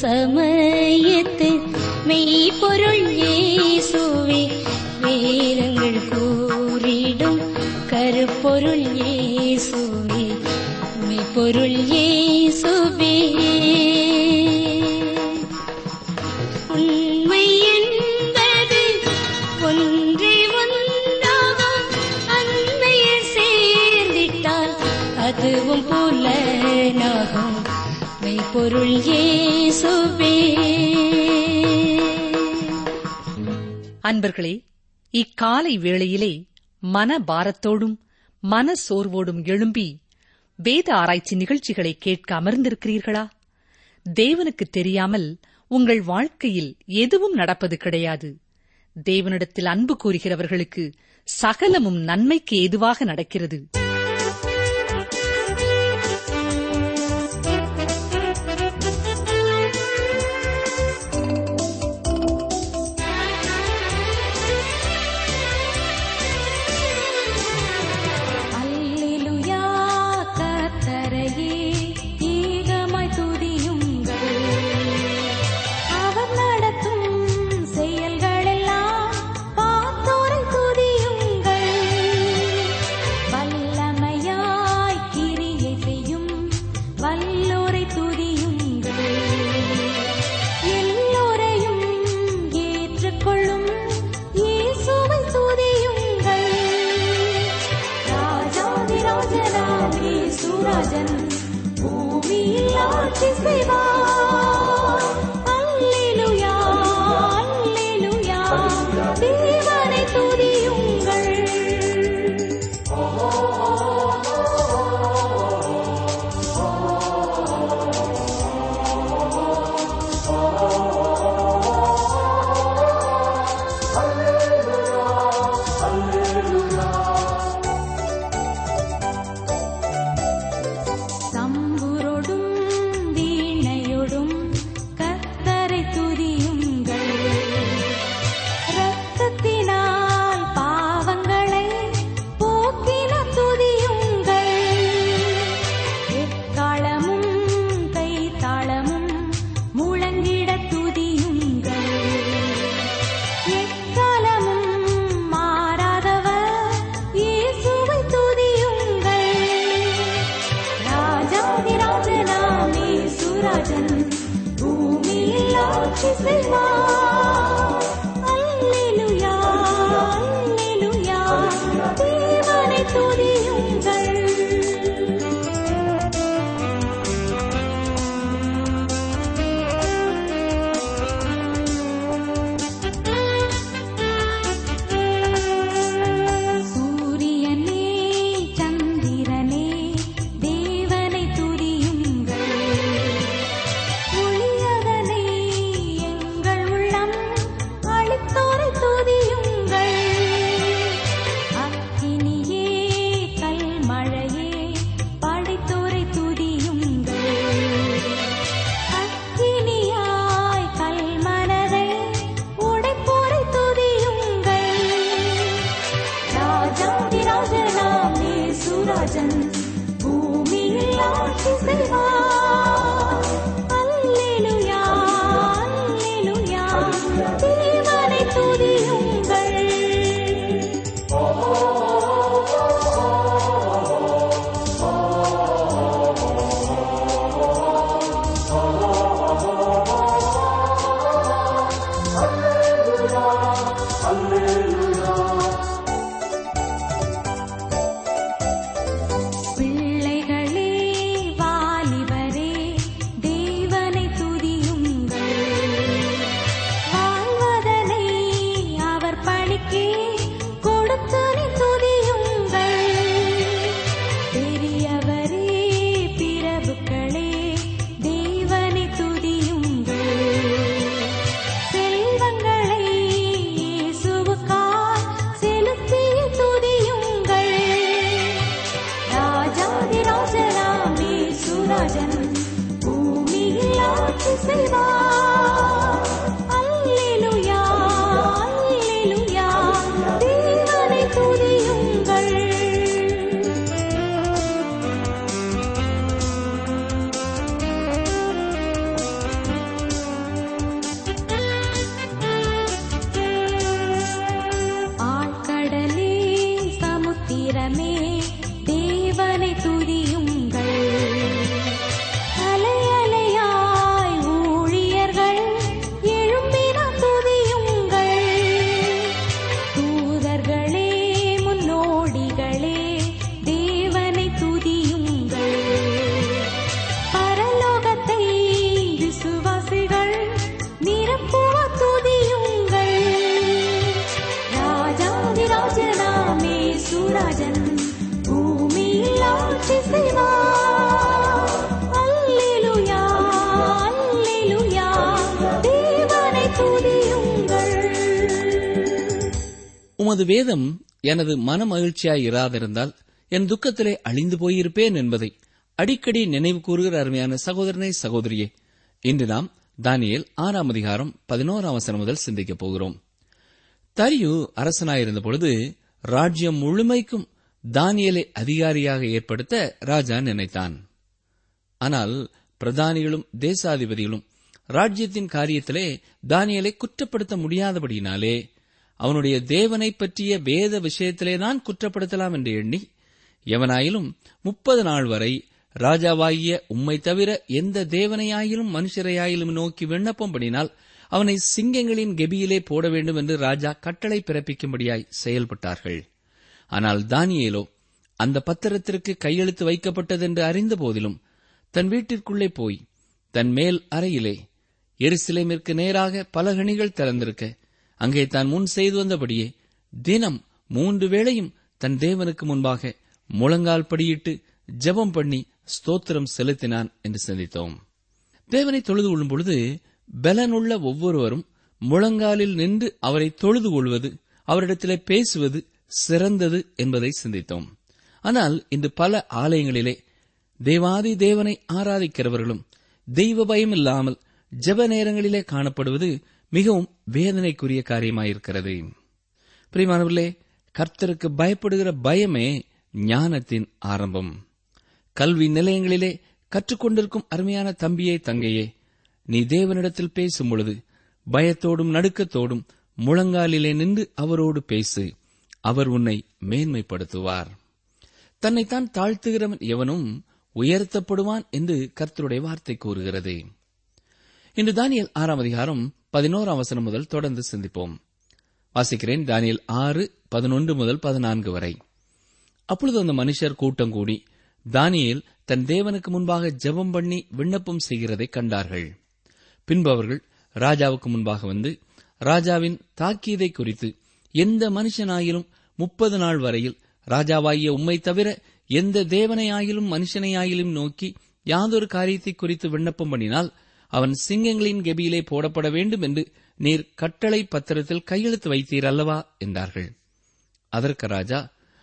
சமயத்து மெய் பொருள் நண்பர்களே இக்காலை வேளையிலே மன பாரத்தோடும் மன சோர்வோடும் எழும்பி வேத ஆராய்ச்சி நிகழ்ச்சிகளை கேட்க அமர்ந்திருக்கிறீர்களா? தேவனுக்கு தெரியாமல் உங்கள் வாழ்க்கையில் எதுவும் நடப்பது கிடையாது. தேவனிடத்தில் அன்பு கூறுகிறவர்களுக்கு சகலமும் நன்மைக்கு எதுவாக நடக்கிறது. 对吗 வேதம் எனது மன மகிழ்ச்சியாய் இராதிருந்தால் என் துக்கத்திலே அழிந்து போயிருப்பேன் என்பதை அடிக்கடி நினைவு கூறுகிற அருமையான சகோதரனை சகோதரியே இன்று நாம் தானியல் ஆறாம் அதிகாரம் பதினோராம் வசனம் முதல் சிந்திக்கப் போகிறோம். தரியு அரசனாயிருந்த பொழுது ராஜ்யம் முழுமைக்கும் தானியலை அதிகாரியாக ஏற்படுத்த ராஜா நினைத்தான். ஆனால் பிரதானிகளும் தேசாதிபதிகளும் ராஜ்யத்தின் காரியத்திலே தானியலை குற்றப்படுத்த முடியாதபடியினாலே அவனுடைய தேவனை பற்றிய வேத விஷயத்திலேதான் குற்றப்படுத்தலாம் என்று எண்ணி எவனாயிலும் முப்பது நாள் வரை ராஜாவாகிய உம்மை தவிர எந்த தேவனையாயிலும் மனுஷரையாயிலும் நோக்கி விண்ணப்பம் பண்ணினால் அவனை சிங்கங்களின் கெபியிலே போட வேண்டும் என்று ராஜா கட்டளை பிறப்பிக்கும்படியாய் செயல்பட்டார்கள். ஆனால் தானியேலோ அந்த பத்திரத்திற்கு கையெழுத்து வைக்கப்பட்டதென்று அறிந்த போதிலும் தன் வீட்டிற்குள்ளே போய் தன் மேல் அறையிலே எருசலேமிற்கு நேராக பலகணிகள் திறந்திருக்க அங்கே தான் முன் செய்து வந்தபடியே தினம் மூன்று வேளையும் தன் தேவனுக்கு முன்பாக முழங்கால் படியிட்டு ஜெபம் பண்ணி ஸ்தோத்திரம் செலுத்தினான் என்று சிந்தித்தோம். தேவனை தொழுது கொள்ளும் பொழுது பலனுள்ள ஒவ்வொருவரும் முழங்காலில் நின்று அவரை தொழுது கொள்வது அவரிடத்திலே பேசுவது சிறந்தது என்பதை சிந்தித்தோம். ஆனால் இன்று பல ஆலயங்களிலே தேவாதி தேவனை ஆராதிக்கிறவர்களும் தெய்வ பயம் இல்லாமல் ஜெப நேரங்களிலே காணப்படுவது மிகவும் வேதனைக்குரிய காரியமாயிருக்கிறது. பிரியமானவர்களே கர்த்தருக்கு பயப்படுகிற பயமே ஞானத்தின் ஆரம்பம். கல்வி நிலையங்களிலே கற்றுக்கொண்டிருக்கும் அருமையான தம்பியே தங்கையே நீ தேவனிடத்தில் பேசும் பொழுது பயத்தோடும் நடுக்கத்தோடும் முழங்காலிலே நின்று அவரோடு பேசு. அவர் உன்னை மேன்மைப்படுத்துவார். தன்னைத்தான் தாழ்த்துகிறவன் எவனும் உயர்த்தப்படுவான் என்று கர்த்தருடைய வார்த்தை கூறுகிறது. இன்று தானியல் ஆறாம் அதிகாரம் பதினோராம் வசனம் முதல் தொடர்ந்து சிந்திப்போம். வாசிக்கிறேன் தானியல் ஆறு பதினொன்று முதல் பதினான்கு வரை. அப்பொழுது அந்த மனுஷர் கூட்டம் கூடி தானியல் தன் தேவனுக்கு முன்பாக ஜெபம் பண்ணி விண்ணப்பம் செய்கிறதை கண்டார்கள். பின்பு அவர்கள் ராஜாவுக்கு முன்பாக வந்து ராஜாவின் தாக்கீதை குறித்து எந்த மனுஷனாயிலும் முப்பது நாள் வரையில் ராஜாவாகிய உம்மை தவிர எந்த தேவனையாயிலும் மனுஷனையாயிலும் நோக்கி யாதொரு காரியத்தை குறித்து விண்ணப்பம் பண்ணினால் அவன் சிங்கங்களின் கெபியிலே போடப்பட வேண்டும் என்று நீர் கட்டளை பத்திரத்தில் கையெழுத்து வைத்தீர் அல்லவா? என்றார்கள். அதற்கு ராஜா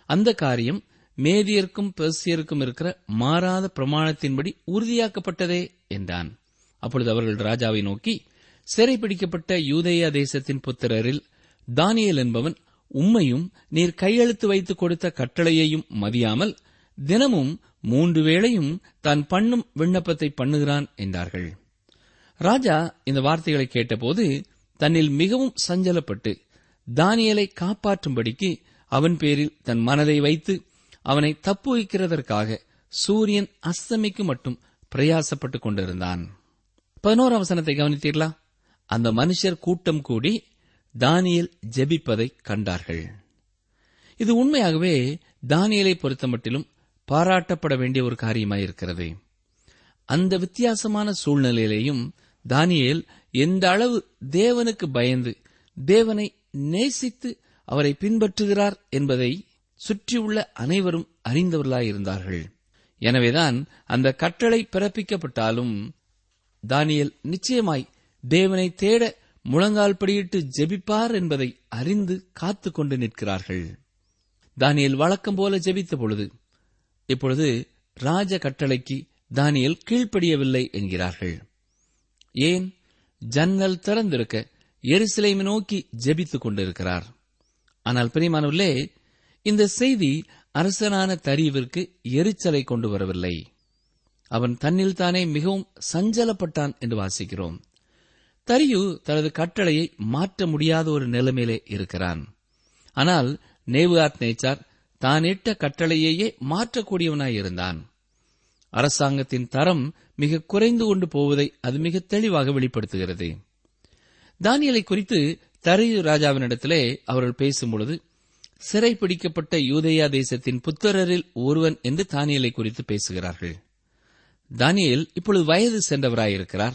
அந்த காரியம் மேதியருக்கும் பெர்சியருக்கும் இருக்கிற மாறாத பிரமாணத்தின்படி உறுதியாக்கப்பட்டதே என்றான். அப்பொழுது அவர்கள் ராஜாவை நோக்கி சிறைப்பிடிக்கப்பட்ட யூதேயா தேசத்தின் புத்திரரில் தானியல் என்பவன் உம்மையும் நீர் கையெழுத்து வைத்து கொடுத்த கட்டளையையும் மதியாமல் தினமும் மூன்று வேளையும் தான் பண்ணும் விண்ணப்பத்தை பண்ணுகிறான் என்றார்கள். ராஜா இந்த வார்த்தைகளை கேட்டபோது தன்னில் மிகவும் சஞ்சலப்பட்டு தானியலை காப்பாற்றும்படிக்கு அவன் பேரில் தன் மனதை வைத்து அவனை தப்பு வைக்கிறதற்காக சூரியன் அஸ்தமிக்கு மட்டும் பிரயாசப்பட்டுக் கொண்டிருந்தான். பதினோரு அவசனத்தை கவனித்தீர்களா? அந்த மனுஷர் கூட்டம் கூடி தானியல் ஜெபிப்பதை கண்டார்கள். இது உண்மையாகவே தானியலை பொறுத்தமட்டிலும் பாராட்டப்பட வேண்டிய ஒரு காரியமாயிருக்கிறது. அந்த வித்தியாசமான சூழ்நிலையிலேயும் தானியேல் எந்த அளவு தேவனுக்கு பயந்து தேவனை நேசித்து அவரை பின்பற்றுகிறார் என்பதை சுற்றியுள்ள அனைவரும் அறிந்தவர்களாயிருந்தார்கள். எனவேதான் அந்த கட்டளை பிறப்பிக்கப்பட்டாலும் தானியல் நிச்சயமாய் தேவனை தேட முழங்கால் படியிட்டு ஜெபிப்பார் என்பதை அறிந்து காத்து கொண்டு நிற்கிறார்கள். தானியல் வழக்கம் போல ஜெபித்த பொழுது இப்பொழுது ராஜ கட்டளைக்கு தானியல் கீழ்ப்படியவில்லை என்கிறார்கள். ஏன்? ஜன்னல் திறந்திருக்க எருசலேமை நோக்கி ஜெபித்துக் கொண்டிருக்கிறார். ஆனால் பிரியமானவர்களே இந்த செய்தி அரசனான தரியவிற்கு எரிச்சலை கொண்டு வரவில்லை. அவன் தன்னில் தானே மிகவும் சஞ்சலப்பட்டான் என்று வாசிக்கிறோம். தரியு தனது கட்டளையை மாற்ற முடியாத ஒரு நிலைமையிலே இருக்கிறான். ஆனால் நேவுஆத் நேச்சார் தான் இட்ட கட்டளையையே மாற்றக்கூடியவனாயிருந்தான். அரசாங்கத்தின் தரம் மிக குறைந்து கொண்டு போவதை அது மிக தெளிவாக வெளிப்படுத்துகிறது. தானியலை குறித்து தரியு ராஜாவினிடத்திலே அவர்கள் பேசும்பொழுது சிறைப்பிடிக்கப்பட்ட யூதேயா தேசத்தின் புத்திரரில் ஒருவன் என்று தானியலை குறித்து பேசுகிறார்கள். தானியேல் இப்பொழுது வயது சென்றவராயிருக்கிறார்.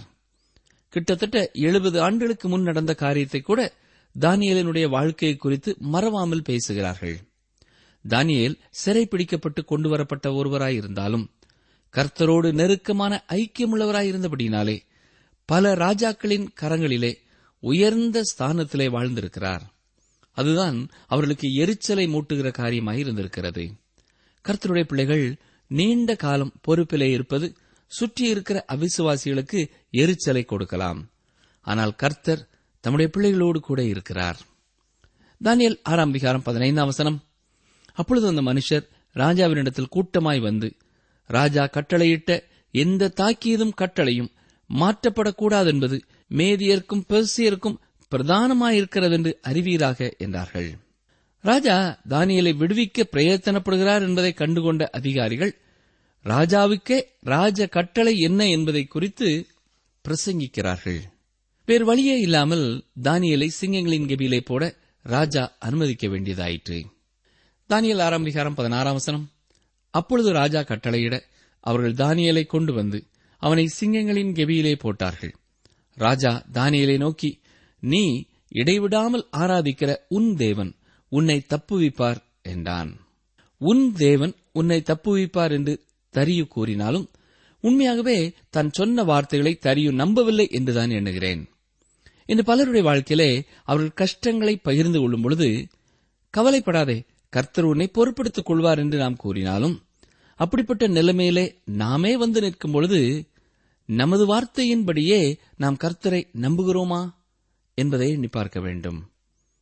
கிட்டத்தட்ட எழுபது ஆண்டுகளுக்கு முன் நடந்த காரியத்தை கூட தானியலினுடைய வாழ்க்கையை குறித்து மறவாமல் பேசுகிறார்கள். தானியல் சிறைப்பிடிக்கப்பட்டு கொண்டு வரப்பட்ட ஒருவராயிருந்தாலும் கர்த்தரோடு நெருக்கமான ஐக்கியமுள்ளவராயிருந்தபடினாலே பல ராஜாக்களின் கரங்களிலே உயர்ந்த ஸ்தானத்திலே வாழ்ந்திருக்கிறார். அதுதான் அவர்களுக்கு எரிச்சலை மூட்டுகிற காரியமாக இருந்திருக்கிறது. கர்த்தருடைய பிள்ளைகள் நீண்ட காலம் பொறுப்பிலே இருப்பது சுற்றி இருக்கிற அவிசுவாசிகளுக்கு எரிச்சலை கொடுக்கலாம். ஆனால் கர்த்தர் தம்முடைய பிள்ளைகளோடு கூட இருக்கிறார். தானியல் ஆறாம் விகாரம் பதினைந்தாம் வசனம். அப்பொழுது அந்த மனுஷர் ராஜாவினிடத்தில் கூட்டமாய் வந்து ராஜா கட்டளையிட்ட எந்த தாக்கியதும் கட்டளையும் மாற்றப்படக்கூடாது என்பது மேதியர்க்கும் பெர்சியருக்கும் பிரதானமாயிருக்கிறது என்று அறிவீராக என்றார்கள். ராஜா தானியலை விடுவிக்க பிரயத்தனப்படுகிறார் என்பதை கண்டுகொண்ட அதிகாரிகள் ராஜாவுக்கே ராஜ கட்டளை என்ன என்பதை குறித்து பிரசங்கிக்கிறார்கள். வேறு வழியே இல்லாமல் தானியலை சிங்கங்களின் கெபியிலே போட ராஜா அனுமதிக்க வேண்டியதாயிற்று. தானியல் ஆறாம் அதிகாரம் பதினாறாம் வசனம். அப்பொழுது ராஜா கட்டளையிட அவர்கள் தானியலை கொண்டு வந்து அவனை சிங்கங்களின் கெபியிலே போட்டார்கள். ராஜா தானியலை நோக்கி நீ இடைவிடாமல் ஆராதிக்கிற உன் தேவன் உன்னை தப்புவிப்பார் என்றான். உன் தேவன் உன்னை தப்புவிப்பார் என்று தரியு கூறினாலும் உண்மையாகவே தான் சொன்ன வார்த்தைகளை தரியு நம்பவில்லை என்றுதான் எண்ணுகிறேன். இன்று பலருடைய வாழ்க்கையிலே அவர்கள் கஷ்டங்களை பகிர்ந்து கொள்ளும் பொழுது கவலைப்படாதே கர்த்தர் உன்னை பொறுப்படுத்திக் கொள்வார் என்று நாம் கூறினாலும் அப்படிப்பட்ட நிலைமையிலே நாமே வந்து நிற்கும் பொழுது நமது வார்த்தையின்படியே நாம் கர்த்தரை நம்புகிறோமா என்பதை எண்ணி பார்க்க வேண்டும்.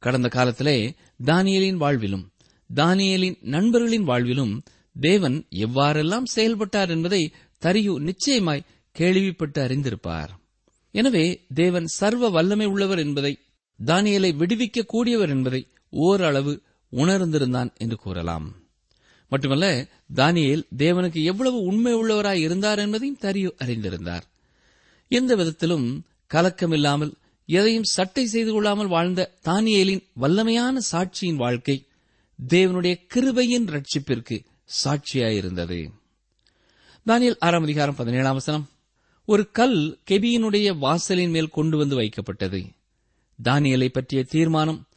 கடந்த காலத்திலே தானியலின் வாழ்விலும் தானியலின் நண்பர்களின் வாழ்விலும் தேவன் எவ்வாறெல்லாம் செயல்பட்டார் என்பதை தரியு நிச்சயமாய் கேள்விப்பட்டு அறிந்திருப்பார். எனவே தேவன் சர்வ வல்லமை உள்ளவர் என்பதை தானியலை விடுவிக்க கூடியவர் என்பதை ஓரளவு உணர்ந்திருந்தான் என்று கூறலாம். மட்டுமல்ல தானியேல் தேவனுக்கு எவ்வளவு உண்மை உள்ளவராய் இருந்தார் என்பதையும் தரியு அறிந்திருந்தார். எந்த விதத்திலும் கலக்கமில்லாமல் எதையும் சட்டை செய்து கொள்ளாமல் வாழ்ந்த தானியேலின் வல்லமையான சாட்சியின் வாழ்க்கை தேவனுடைய கிருபையின் ரட்சிப்பிற்கு சாட்சியாயிருந்தது. தானியல் ஆறாம் அதிகாரம் பதினேழாம் வசனம் ஒரு கல் கெபியினுடைய வாசலின் மேல் கொண்டு வந்து வைக்கப்பட்டது. தானியலை பற்றிய தீர்மானம்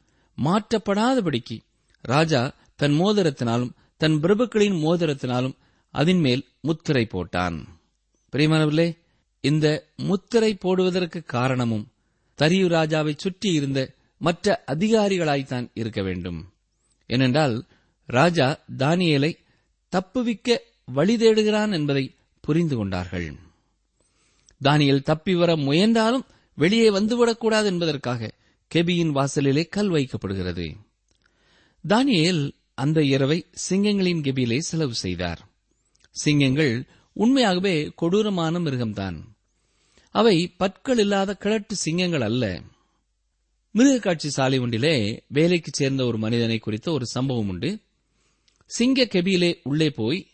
மாற்றப்படாதபடிக்கு ராஜா தன் மோதிரத்தினாலும் தன் பிரபுக்களின் மோதிரத்தினாலும் அதன்மேல் முத்திரை போட்டான். பிரியமானவர்களே இந்த முத்திரை போடுவதற்கு காரணமும் தரியு ராஜாவை சுற்றி இருந்த மற்ற அதிகாரிகளாய்த்தான் இருக்க வேண்டும். ஏனென்றால் ராஜா தானியலை தப்புவிக்க வழி தேடுகிறான் என்பதை புரிந்து கொண்டார்கள். தானியல் தப்பி வர முயன்றாலும் வெளியே வந்துவிடக்கூடாது என்பதற்காக கெபியின் வாசலிலே கல் வைக்கப்படுகிறது. தானியேல் அந்த இரவை சிங்கங்களின் கெபியிலே செலவு செய்தார். சிங்கங்கள் உண்மையாகவே கொடூரமான மிருகம்தான். அவை பற்கள் இல்லாத கிழட்டு சிங்கங்கள் அல்ல. மிருக காட்சி சாலை ஒன்றிலே வேலைக்கு சேர்ந்த ஒரு மனிதனை குறித்த ஒரு சம்பவம் உண்டு. சிங்க கெபியிலே உள்ளே போய்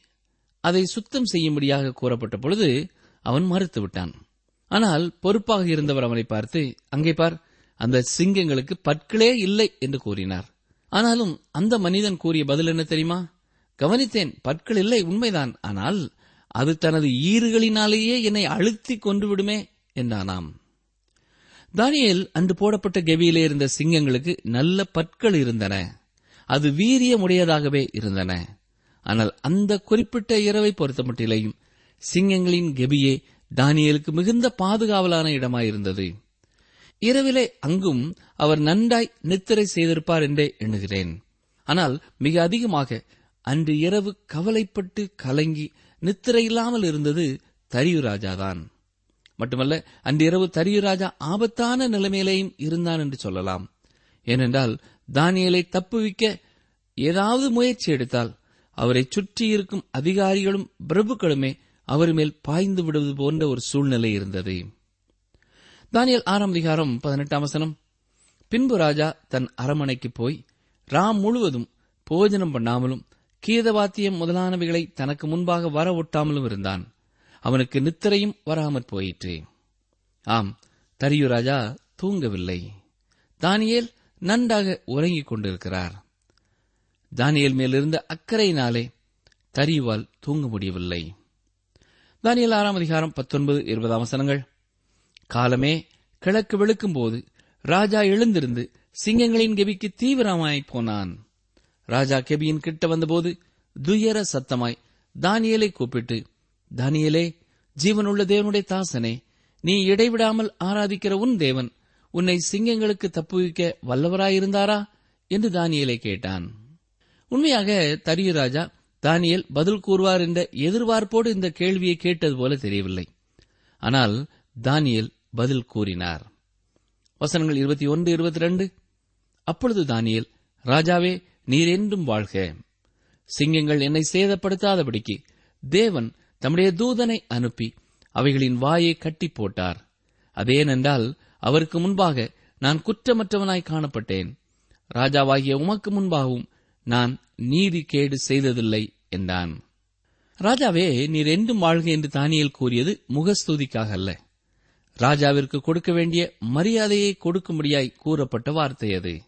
அதை சுத்தம் செய்யும்படியாக கூறப்பட்ட பொழுது அவன் மறுத்து விட்டான். ஆனால் பொறுப்பாக இருந்தவர் அவனை பார்த்து அங்கே பார் அந்த சிங்கங்களுக்கு பற்களே இல்லை என்று கூறினார். ஆனாலும் அந்த மனிதன் கூறிய பதில் என்ன தெரியுமா? கவனித்தேன் பற்கள் இல்லை உண்மைதான். ஆனால் அது தனது ஈறுகளினாலேயே என்னை அழுத்தி கொண்டுவிடுமே என்றானாம். தானியல் அன்று போடப்பட்ட கெவியிலே இருந்த சிங்கங்களுக்கு நல்ல பற்கள் இருந்தன. அது வீரியமுடையதாகவே இருந்தன. ஆனால் அந்த குறிப்பிட்ட இரவை பொறுத்தமட்டிலேயும் சிங்கங்களின் கெபியே தானியலுக்கு மிகுந்த பாதுகாவலான இடமாயிருந்தது. இரவிலே அங்கும் அவர் நன்றாய் நித்திரை செய்திருப்பார் என்றே எண்ணுகிறேன். ஆனால் மிக அதிகமாக அன்று இரவு கவலைப்பட்டு கலங்கி நித்திரை இல்லாமல் இருந்தது தரியு ராஜாதான் மட்டுமல்ல அன்று தரியு ராஜா ஆபத்தான நிலைமையிலேயும் இருந்தான் என்று சொல்லலாம். ஏனென்றால் தானியலை தப்புவிக்க ஏதாவது முயற்சி எடுத்தால் அவரை சுற்றியிருக்கும் அதிகாரிகளும் பிரபுக்களுமே அவர் மேல் பாய்ந்து விடுவது போன்ற ஒரு சூழ்நிலை இருந்தது. தானியல் ஆறாம் அதிகாரம் பதினெட்டாம் வசனம். பின்பு ராஜா தன் அரமனைக்கு போய் ராம் முழுவதும் போஜனம் பண்ணாமலும் கீதவாத்தியம் முதலானவைகளை தனக்கு முன்பாக வர ஒட்டாமலும் இருந்தான். அவனுக்கு நித்திரையும் வராமற் போயிற்று. ஆம் தரியு ராஜா தூங்கவில்லை. தானியேல் நன்றாக உறங்கிக் கொண்டிருக்கிறார். தானியல் மேலிருந்த அக்கறையினாலே தரியுவால் தூங்க முடியவில்லை. தானியல் ஆறாம் அதிகாரம் பத்தொன்பது இருபதாம் வசனங்கள். காலமே கிழக்கு வெளுக்கும்போது ராஜா எழுந்திருந்து சிங்கங்களின் கெபிக்கு தீவிரமாய் போனான். ராஜா கெபியின் கிட்ட வந்தபோது துயர சத்தமாய் தானியலை கூப்பிட்டு தானியலே ஜீவனுள்ள தேவனுடைய தாசனே நீ இடைவிடாமல் ஆராதிக்கிற உன் தேவன் உன்னை சிங்கங்களுக்கு தப்புவிக்க வல்லவராயிருந்தாரா? என்று தானியலை கேட்டான். உண்மையாக தரியு ராஜா தானியல் பதில் கூறுவார் என்ற எதிர்பார்ப்போடு இந்த கேள்வியை கேட்டது போல தெரியவில்லை. ஆனால் தானியல் பதில் கூறினார். வசனங்கள் இருபத்தி ஒன்று இருபத்தி ரெண்டு. அப்பொழுது தானியல் ராஜாவே நீர் என்றும் வாழ்க. சிங்கங்கள் என்னை சேதப்படுத்தாதபடிக்கு தேவன் தம்முடைய தூதனை அனுப்பி அவைகளின் வாயை கட்டி போட்டார். அதேனென்றால் அவருக்கு முன்பாக நான் குற்றமற்றவனாய் காணப்பட்டேன். ராஜாவாகிய உமக்கு முன்பாகவும் நான் நீதி கேடு செய்ததில்லை என்றான். ராஜாவே நீர் என்றும் வாழ்க என்று தானியல் கூறியது முகஸ்துதிக்காக அல்ல. ராஜாவிற்கு கொடுக்க வேண்டிய மரியாதையை கொடுக்கும்படியாய் கூறப்பட்ட வார்த்தை அது.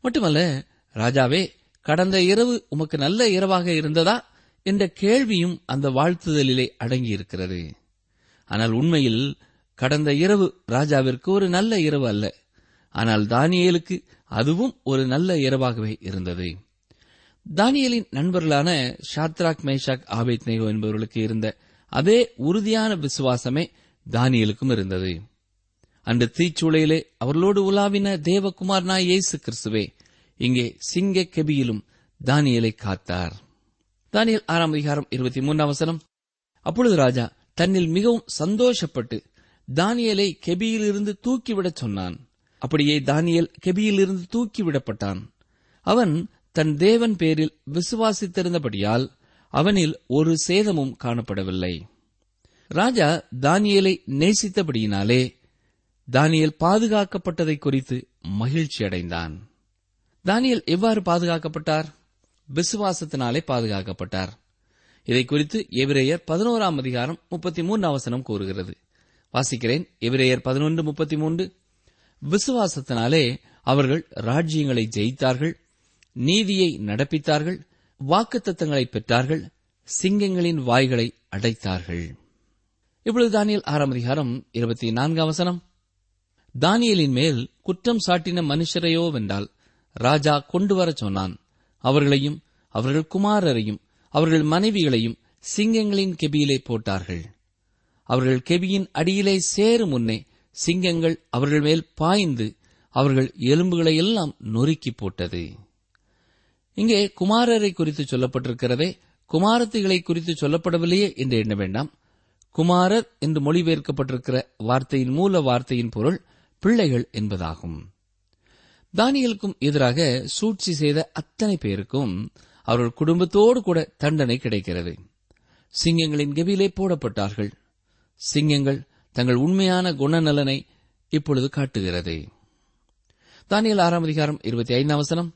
மட்டுமல்ல ராஜாவே கடந்த இரவு உமக்கு நல்ல இரவாக இருந்ததா? என்ற கேள்வியும் அந்த வாழ்த்துதலிலே அடங்கியிருக்கிறது. ஆனால் உண்மையில் கடந்த இரவு ராஜாவிற்கு ஒரு நல்ல இரவு அல்ல. ஆனால் தானியேலுக்கு அதுவும் ஒரு நல்ல இரவாகவே இருந்தது. தானியலின் நண்பர்களான ஷாத்ராக் மேஷாக் ஆபேத் நேகோ என்பவர்களுக்கு இருந்த அதே உறுதியான விசுவாசமே தானியலுக்கும் இருந்தது. அன்று தீச்சூளையிலே அவர்களோடு உலாவின தேவகுமாரனாய் இயேசு கிறிஸ்துவே இங்கே சிங்க கெபியிலும் தானியலை காத்தார். தானியல் ஆறாம் அதிகாரம் இருபத்தி மூன்றாம் வசனம். அப்பொழுது ராஜா தன்னில் மிகவும் சந்தோஷப்பட்டு தானியலை கெபியிலிருந்து தூக்கிவிடச் சொன்னான். அப்படியே தானியல் கெபியிலிருந்து தூக்கிவிடப்பட்டான். அவன் தன் தேவன் பேரில் விசுவாசித்திருந்தபடியால் அவனில் ஒரு சேதமும் காணப்படவில்லை. ராஜா தானியலை நேசித்தபடியினாலே தானியல் பாதுகாக்கப்பட்டதை குறித்து மகிழ்ச்சி அடைந்தான். தானியல் எவ்வாறு பாதுகாக்கப்பட்டார்? விசுவாசத்தினாலே பாதுகாக்கப்பட்டார். இதை குறித்து எபிரேயர் பதினோராம் அதிகாரம் முப்பத்தி மூன்று அவசனம் கூறுகிறது. வாசிக்கிறேன். எபிரேயர் பதினொன்று முப்பத்தி மூன்று விசுவாசத்தினாலே அவர்கள் ராஜ்யங்களை ஜெயித்தார்கள் நீதியை நடப்பித்தார்கள் வாக்குத்தத்தங்களை பெற்றார்கள் சிங்கங்களின் வாய்களை அடைத்தார்கள். இப்பொழுது தானியல் ஆறாம் அதிகாரம் இருபத்தி நான்காம் வசனம். தானியலின் மேல் குற்றம் சாட்டின மனுஷரையோ வென்றால் ராஜா கொண்டு வரச் சொன்னான். அவர்களையும் அவர்கள் குமாரரையும் அவர்கள் மனைவிகளையும் சிங்கங்களின் கெபியிலே போட்டார்கள். அவர்கள் கெபியின் அடியிலே சேரும் முன்னே சிங்கங்கள் அவர்கள் மேல் பாய்ந்து அவர்கள் எலும்புகளை எல்லாம் நொறுக்கி போட்டது. இங்கே குமாரரை குறித்து சொல்லப்பட்டிருக்கிறதே குமாரத்திகளை குறித்து சொல்லப்படவில்லையே என்று எண்ண வேண்டாம். குமாரர் என்று மொழிபெயர்க்கப்பட்டிருக்கிற வார்த்தையின் மூல வார்த்தையின் பொருள் பிள்ளைகள் என்பதாகும். தானியலுக்கும் எதிராக சூழ்ச்சி செய்த அத்தனை பேருக்கும் அவர்கள் குடும்பத்தோடு கூட தண்டனை கிடைக்கிறது. சிங்கங்களின் கெபிலே போடப்பட்டார்கள். சிங்கங்கள் தங்கள் உண்மையான குணநலனை இப்பொழுது காட்டுகிறது. தானியல் ஆறாம் அதிகாரம் இருபத்தி ஐந்தாம் வசனம்.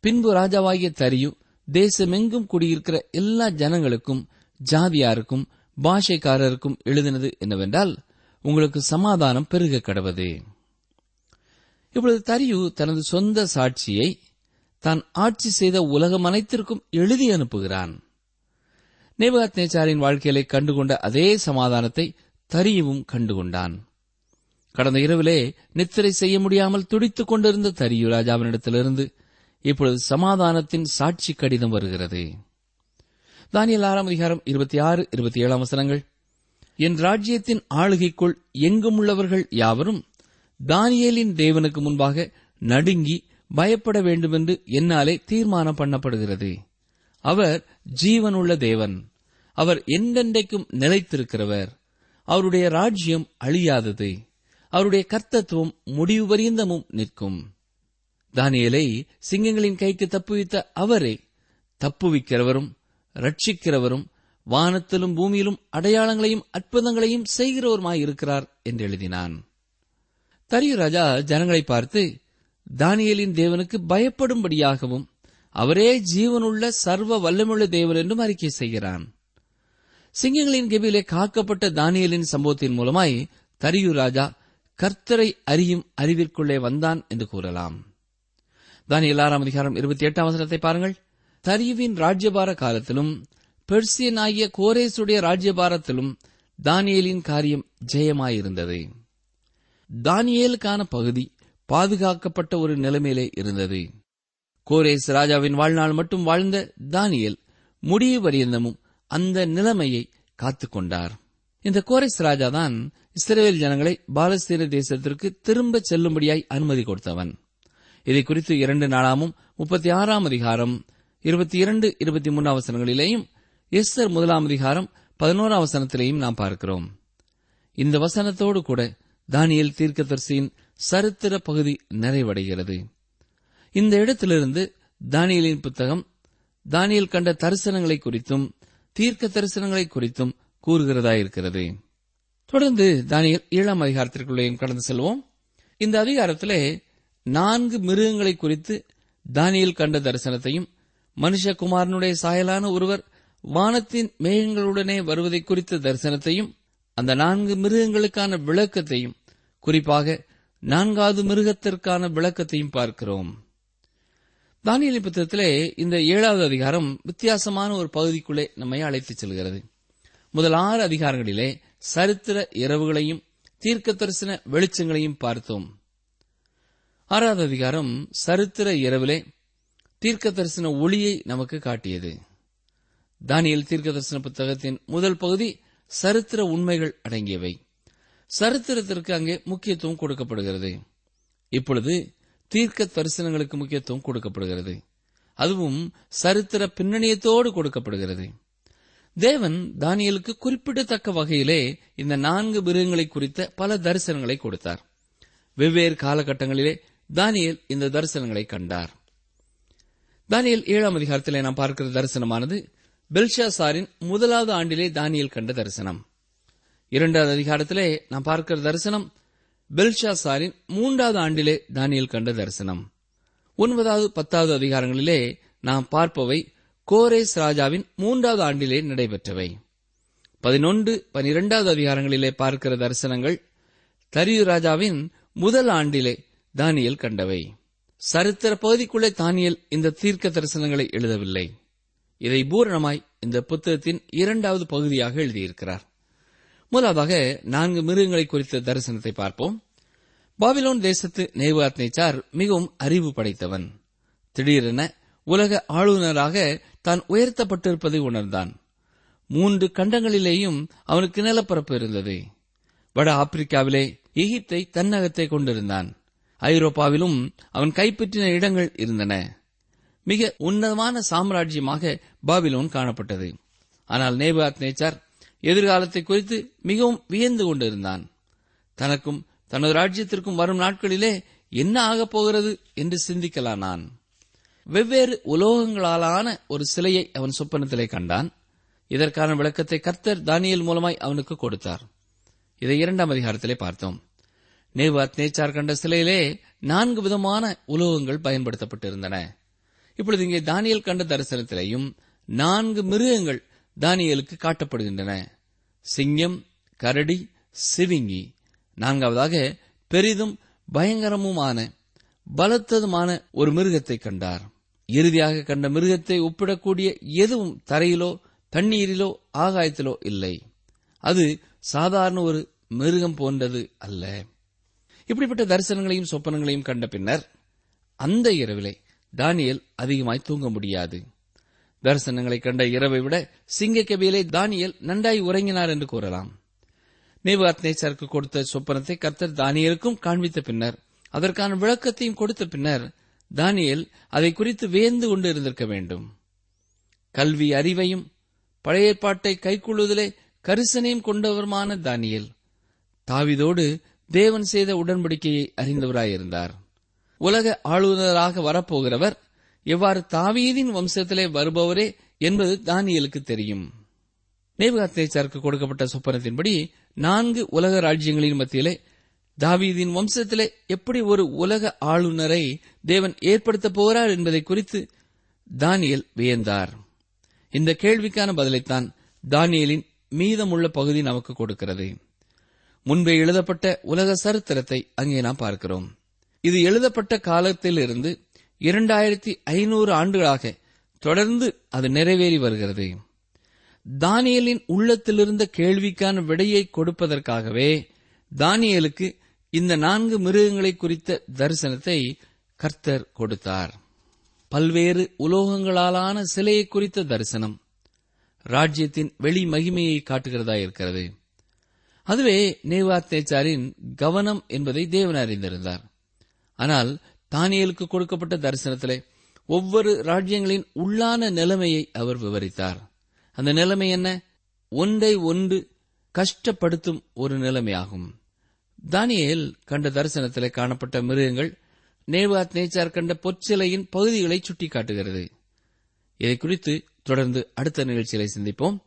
பின்பு ராஜாவாகிய தரியு தேசமெங்கும் குடியிருக்கிற எல்லா ஜனங்களுக்கும் ஜாதியாருக்கும் பாஷைக்காரருக்கும் எழுதினது என்னவென்றால் உங்களுக்கு சமாதானம் பெருக கடவது இப்பொழுது தரியு தனது சொந்த சாட்சியை தான் ஆட்சி செய்த உலகம் அனைத்திற்கும் எழுதி அனுப்புகிறான். நேபகாத் நேச்சாரின் வாழ்க்கையிலே கண்டுகொண்ட அதே சமாதானத்தை தரியுவும் கண்டுகொண்டான். கடந்த இரவிலே நித்திரை செய்ய முடியாமல் துடித்துக் கொண்டிருந்த தரியு ராஜாவினிடத்திலிருந்து இப்பொழுது சமாதானத்தின் சாட்சி கடிதம் வருகிறது. தானியல் ஆறாம் அதிகாரம் இருபத்தி ஆறு இருபத்தி ஏழாம் வசனங்கள். என் ராஜ்யத்தின் ஆளுகைக்குள் எங்கும் உள்ளவர்கள் யாவரும் தானியலின் தேவனுக்கு முன்பாக நடுங்கி பயப்பட வேண்டுமென்று என்னாலே தீர்மானம் பண்ணப்படுகிறது. அவர் ஜீவனுள்ள தேவன். அவர் எந்தெண்டைக்கும் நிலைத்திருக்கிறவர். அவருடைய ராஜ்யம் அழியாதது. அவருடைய கர்த்தத்துவம் முடிவு பரியந்தமும் நிற்கும். தானியலை சிங்கங்களின் கைக்கு தப்புவித்த அவரே தப்புவிக்கிறவரும் ரட்சிக்கிறவரும் வானத்திலும் பூமியிலும் அடையாளங்களையும் அற்புதங்களையும் செய்கிறவருமாயிருக்கிறார் என்று எழுதினான். தரியு ராஜா ஜனங்களை பார்த்து தானியலின் தேவனுக்கு பயப்படும்படியாகவும் அவரே ஜீவனுள்ள சர்வ வல்லமுள்ள தேவன் என்றும் அறிக்கை செய்கிறான். சிங்கங்களின் கெபியிலே காக்கப்பட்ட தானியலின் சம்பவத்தின் மூலமாய் தரியு ராஜா கர்த்தரை அறியும் அறிவிற்குள்ளே வந்தான் என்று கூறலாம். தானியல் ஆறாம் அதிகாரம் இருபத்தி எட்டாம் வசனத்தை பாருங்கள். தரியுவின் ராஜ்யபார காலத்திலும் பெர்சியன் ஆகிய கோரேசுடைய ராஜ்யபாரத்திலும் தானியலின் காரியம் ஜெயமாயிருந்தது. தானியேலுக்கான பகுதி பாதுகாக்கப்பட்ட ஒரு நிலைமையிலே இருந்தது. கோரேஸ் ராஜாவின் வாழ்நாள் மட்டும் வாழ்ந்த தானியேல் முடிவு பரியந்தமும் அந்த நிலைமையை காத்துக்கொண்டார். இந்த கோரேஸ் ராஜாதான் இஸ்ரேல் ஜனங்களை பாலஸ்தீன தேசத்திற்கு திரும்ப செல்லும்படியாய் அனுமதி கொடுத்தவன். இதை குறித்து இரண்டு நாளாமும் முப்பத்தி ஆறாம் அதிகாரம் இருபத்தி இரண்டு இருபத்தி மூன்று அவசரங்களிலேயும் எஸ்தர் முதலாம் அதிகாரம் பதினோராம் வசனத்திலேயும் நாம் பார்க்கிறோம். இந்த வசனத்தோடு கூட தானியல் தீர்க்கதரிசியின் சரித்திர பகுதி நிறைவடைகிறது. இந்த இடத்திலிருந்து தானியலின் புத்தகம் தானியல் கண்ட தரிசனங்களை குறித்தும் தீர்க்க தரிசனங்களை குறித்தும் கூறுகிறதாயிருக்கிறது. தொடர்ந்து தானியல் ஏழாம் அதிகாரத்திற்குள்ளேயும் கடந்து செல்வோம். இந்த அதிகாரத்திலே நான்கு மிருகங்களை குறித்து தானியல் கண்ட தரிசனத்தையும் மனுஷகுமாரனுடைய சாயலான ஒருவர் வானத்தின் மேகங்களுடனே வருவதை குறித்த தரிசனத்தையும் அந்த நான்கு மிருகங்களுக்கான விளக்கத்தையும் குறிப்பாக நான்காவது மிருகத்திற்கான விளக்கத்தையும் பார்க்கிறோம். தானியலி புத்தகத்திலே இந்த ஏழாவது அதிகாரம் வித்தியாசமான ஒரு பகுதிக்குள்ளே நம்மை அழைத்துச் செல்கிறது. முதல் ஆறு அதிகாரங்களிலே சரித்திர இரவுகளையும் தீர்க்க தரிசன வெளிச்சங்களையும் பார்த்தோம். ஆறாவது அதிகாரம் சரித்திர இரவிலே தீர்க்க தரிசன ஒளியை நமக்கு காட்டியது. தானியல் தீர்க்க தரிசன புத்தகத்தின் முதல் பகுதி சரித்திர உண்மைகள் அடங்கியவை. சரித்திரத்திற்கு அங்கே முக்கியத்துவம் கொடுக்கப்படுகிறது. இப்பொழுது தீர்க்க தரிசனங்களுக்கு முக்கியத்துவம் கொடுக்கப்படுகிறது. அதுவும் சரித்திர பின்னணியத்தோடு கொடுக்கப்படுகிறது. தேவன் தானியலுக்கு குறிப்பிடத்தக்க வகையிலே இந்த நான்கு மிருகங்களை குறித்த பல தரிசனங்களை கொடுத்தார். வெவ்வேறு காலகட்டங்களிலே தானியல் இந்த தரிசனங்களை கண்டார். தானியல் ஏழாம் அதிகாரத்திலே நாம் பார்க்கிற தரிசனமானது பெல்ஷாசாரின் முதலாவது ஆண்டிலே தானியல் கண்ட தரிசனம். இரண்டாவது அதிகாரத்திலே நாம் பார்க்கிற தரிசனம் பெல்ஷாசாரின் மூன்றாவது ஆண்டிலே தானியல் கண்ட தரிசனம். ஒன்பதாவது பத்தாவது அதிகாரங்களிலே நாம் பார்ப்பவை கோரேஸ் ராஜாவின் மூன்றாவது ஆண்டிலே நடைபெற்றவை. பதினொன்று பனிரெண்டாவது அதிகாரங்களிலே பார்க்கிற தரிசனங்கள் தரியு ராஜாவின் முதல் ஆண்டிலே தானியல் கண்டவை. சரித்திர பகுதிக்குள்ளே தானியல் இந்த தீர்க்க தரிசனங்களை எழுதவில்லை. இதை பூரணமாய் இந்த புத்தகத்தின் இரண்டாவது பகுதியாக எழுதியிருக்கிறார். முதலாவதாக நான்கு மிருகங்களை குறித்த தரிசனத்தை பார்ப்போம். பாபிலோன் தேசத்து நேவாத்னேச்சார் மிகவும் அறிவு படைத்தவன். திடீரென உலக ஆளுநராக தான் உயர்த்தப்பட்டிருப்பதை உணர்ந்தான். மூன்று கண்டங்களிலேயும் அவனுக்கு நிலப்பரப்பு இருந்தது. வட ஆப்பிரிக்காவிலே எகிப்தை தன்னகத்தை கொண்டிருந்தான். ஐரோப்பாவிலும் அவன் கைப்பற்றின இடங்கள் இருந்தன. மிக உன்னதமான சாம்ராஜ்யமாக பாபிலோன் காணப்பட்டது. ஆனால் நேபாத் நேச்சார் எதிர்காலத்தை குறித்து மிகவும் வியந்து கொண்டிருந்தான். தனக்கும் தனது ராஜ்யத்திற்கும் வரும் நாட்களிலே என்ன ஆகப் போகிறது என்று சிந்திக்கலானான் வெவ்வேறு உலோகங்களாலான ஒரு சிலையை அவன் சொப்பனத்திலே கண்டான். இதற்கான விளக்கத்தை கர்த்தர் தானியல் மூலமாய் அவனுக்கு கொடுத்தார். இதை இரண்டாம் அதிகாரத்திலே பார்த்தோம். நேவாத் நேச்சார் கண்ட சிலையிலே நான்கு விதமான உலோகங்கள் பயன்படுத்தப்பட்டிருந்தன. இப்பொழுது இங்கே தானியல் கண்ட தரிசனத்திலேயும் நான்கு மிருகங்கள் தானியலுக்கு காட்டப்படுகின்றன. சிங்கம் கரடி சிவிங்கி. நான்காவதாக பெரிதும் பயங்கரமுமான பலத்ததுமான ஒரு மிருகத்தை கண்டார். இறுதியாக கண்ட மிருகத்தை ஒப்பிடக்கூடிய எதுவும் தரையிலோ தண்ணீரிலோ ஆகாயத்திலோ இல்லை. அது சாதாரண ஒரு மிருகம் போன்றது அல்ல. இப்படிப்பட்ட தரிசனங்களையும் சொப்பனங்களையும் கண்ட பின்னர் அந்த இரவிலே தானியல் அதிகமாய் தூங்க முடியாது. தரிசனங்களை கண்ட இரவை விட சிங்கக்கபியிலே தானியல் நன்றாய் உறங்கினார் என்று கூறலாம். நேவாத் நேச்சருக்கு கொடுத்த சொப்பனத்தை கர்த்தர் தானியலுக்கும் காண்பித்த பின்னர் அதற்கான விளக்கத்தையும் கொடுத்த பின்னர் தானியல் அதை குறித்து வேந்து கொண்டு இருந்திருக்க வேண்டும். கல்வி அறிவையும் பழைய ஏற்பாட்டை கைக்கொள்வதிலே கரிசனையும் கொண்டவருமான தானியல் தாவிதோடு தேவன் செய்த உடன்படிக்கையை அறிந்தவராயிருந்தார். உலக ஆளுநராக வரப்போகிறவர் எவ்வாறு தாவீதின் வம்சத்திலே வருபவரே என்பது தானியலுக்கு தெரியும். நேபுகாத்தேச்சாருக்கு கொடுக்கப்பட்ட சொப்பனத்தின்படி நான்கு உலக ராஜ்யங்களின் மத்தியிலே தாவீதின் வம்சத்திலே எப்படி ஒரு உலக ஆளுநரை தேவன் ஏற்படுத்தப் போகிறார் என்பதை குறித்து தானியல் வியந்தார். இந்த கேள்விக்கான பதிலைத்தான் தானியலின் மீதமுள்ள பகுதி நமக்கு கொடுக்கிறது. முன்பே எழுதப்பட்ட உலக சரித்திரத்தை அங்கே நாம் பார்க்கிறோம். இது எழுதப்பட்ட காலத்திலிருந்து இரண்டாயிரத்தி ஐநூறு ஆண்டுகளாக தொடர்ந்து அது நிறைவேறி வருகிறது. தானியலின் உள்ளத்திலிருந்த கேள்விக்கான விடையை கொடுப்பதற்காகவே தானியலுக்கு இந்த நான்கு மிருகங்களை குறித்த தரிசனத்தை கர்த்தர் கொடுத்தார். பல்வேறு உலோகங்களாலான சிலையை குறித்த தரிசனம் ராஜ்யத்தின் வெளி மகிமையை காட்டுகிறதா இருக்கிறது. அதுவே நேவாத்தேச்சாரின் கவனம் என்பதை தேவன் அறிந்திருந்தார். ஆனால் தானியலுக்கு கொடுக்கப்பட்ட தரிசனத்திலே ஒவ்வொரு ராஜ்யங்களின் உள்ளான நிலைமையை அவர் விவரித்தார். அந்த நிலைமை என்ன? ஒன்றை ஒன்று கஷ்டப்படுத்தும் ஒரு நிலைமையாகும். தானியல் கண்ட தரிசனத்திலே காணப்பட்ட மிருகங்கள் நேவாத் நேச்சார் கண்ட பொற்சிலையின் பகுதிகளை சுட்டிக்காட்டுகிறது. இதை குறித்து தொடர்ந்து அடுத்த நிகழ்ச்சிகளை சிந்திப்போம்.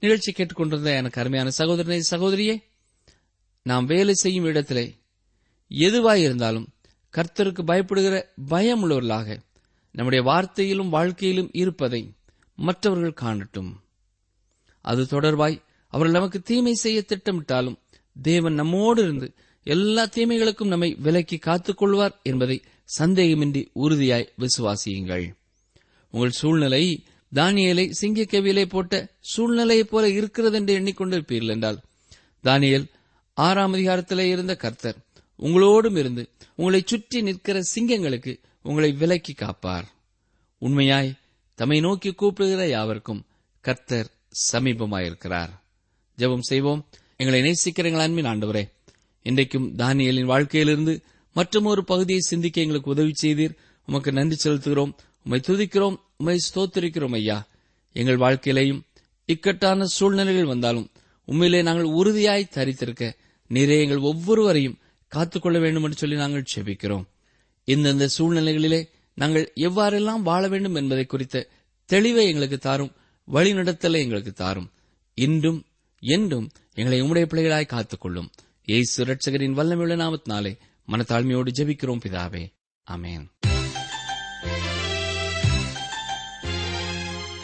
நிகழ்ச்சி கேட்டுக்கொண்டிருந்த எனக்கு அருமையான சகோதரனை சகோதரியே நாம் வேலை செய்யும் இடத்திலே எதுவாயிருந்தாலும் கர்த்தருக்கு பயப்படுகிற பயம் உள்ளவர்களாக நம்முடைய வார்த்தையிலும் வாழ்க்கையிலும் இருப்பதை மற்றவர்கள் காணட்டும். அது தொடர்பாய் அவர்கள் நமக்கு தீமை செய்ய திட்டமிட்டாலும் தேவன் நம்மோடு இருந்து எல்லா தீமைகளுக்கும் நம்மை விலக்கி காத்துக் கொள்வார் என்பதை சந்தேகமின்றி உறுதியாய் விசுவாசியுங்கள். உங்கள் சூழ்நிலை தானியலை சிங்கக்கவியிலே போட்ட சூழ்நிலையைப் போல இருக்கிறது என்று எண்ணிக்கொண்டிருப்பீர்கள் என்றால் தானியல் ஆறாம் அதிகாரத்திலே இருந்த கர்த்தர் உங்களோடும் இருந்து உங்களை சுற்றி நிற்கிற சிங்கங்களுக்கு உங்களை விலக்கி காப்பார். உண்மையாய் தம்மை நோக்கி கூப்பிடுகிற யாவருக்கும் கர்த்தர் சமீபமாயிருக்கிறார். ஜெபம் செய்வோம். எங்களை நேசிக்கிறங்கள் அன்பின் ஆண்டவரே இன்றைக்கும் தானியலின் வாழ்க்கையிலிருந்து மற்றும் ஒரு பகுதியை சிந்திக்க எங்களுக்கு உதவி செய்தீர். உமக்கு நன்றி செலுத்துகிறோம். உம்மை துதிக்கிறோம் உம்மை ஸ்தோத்திருக்கிறோம் ஐயா. எங்கள் வாழ்க்கையிலேயும் இக்கட்டான சூழ்நிலைகள் வந்தாலும் உண்மையிலே நாங்கள் உறுதியாய் தரித்திருக்க நீரே எங்கள் ஒவ்வொருவரையும் காத்துக்கொள்ள வேண்டும் என்று சொல்லி நாங்கள் செபிக்கிறோம். இந்தந்த சூழ்நிலைகளிலே நாங்கள் எவ்வாறெல்லாம் வாழ வேண்டும் என்பதை குறித்த தெளிவை எங்களுக்கு தாரும் வழிநடத்தலை எங்களுக்கு தாரும். இன்றும் என்றும் எங்களை உம்முடைய பிள்ளைகளாய் காத்துக்கொள்ளும். ஏசு ரட்சகரின் வல்லமையுள்ள நாமத்தினாலே மனத்தாழ்மையோடு ஜெபிக்கிறோம் பிதாவே. அமேன்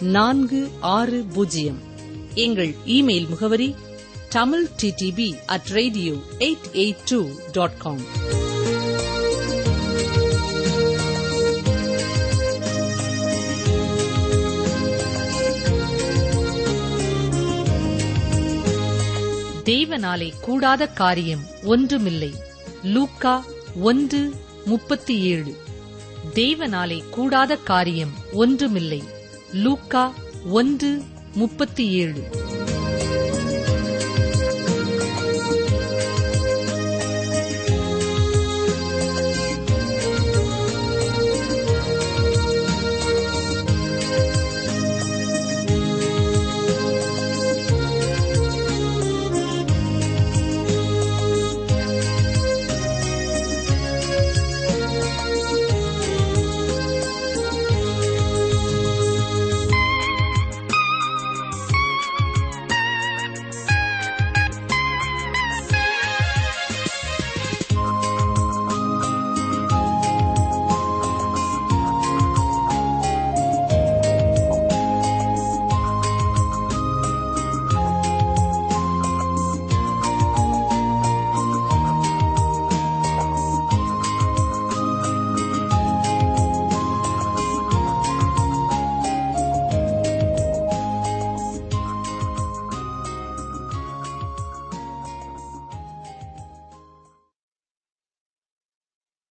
நான்கு ஆறு பூஜ்ஜியம். எங்கள் இமெயில் முகவரி Tamil TDP at radio eight eight two dot com தேவனாலே கூடாத காரியம் ஒன்றுமில்லை. லூக்கா ஒன்று முப்பத்தி ஏழு. தேவனாலே கூடாத காரியம் ஒன்றுமில்லை. லூக்கா ஒன்று முப்பத்தி ஏழு.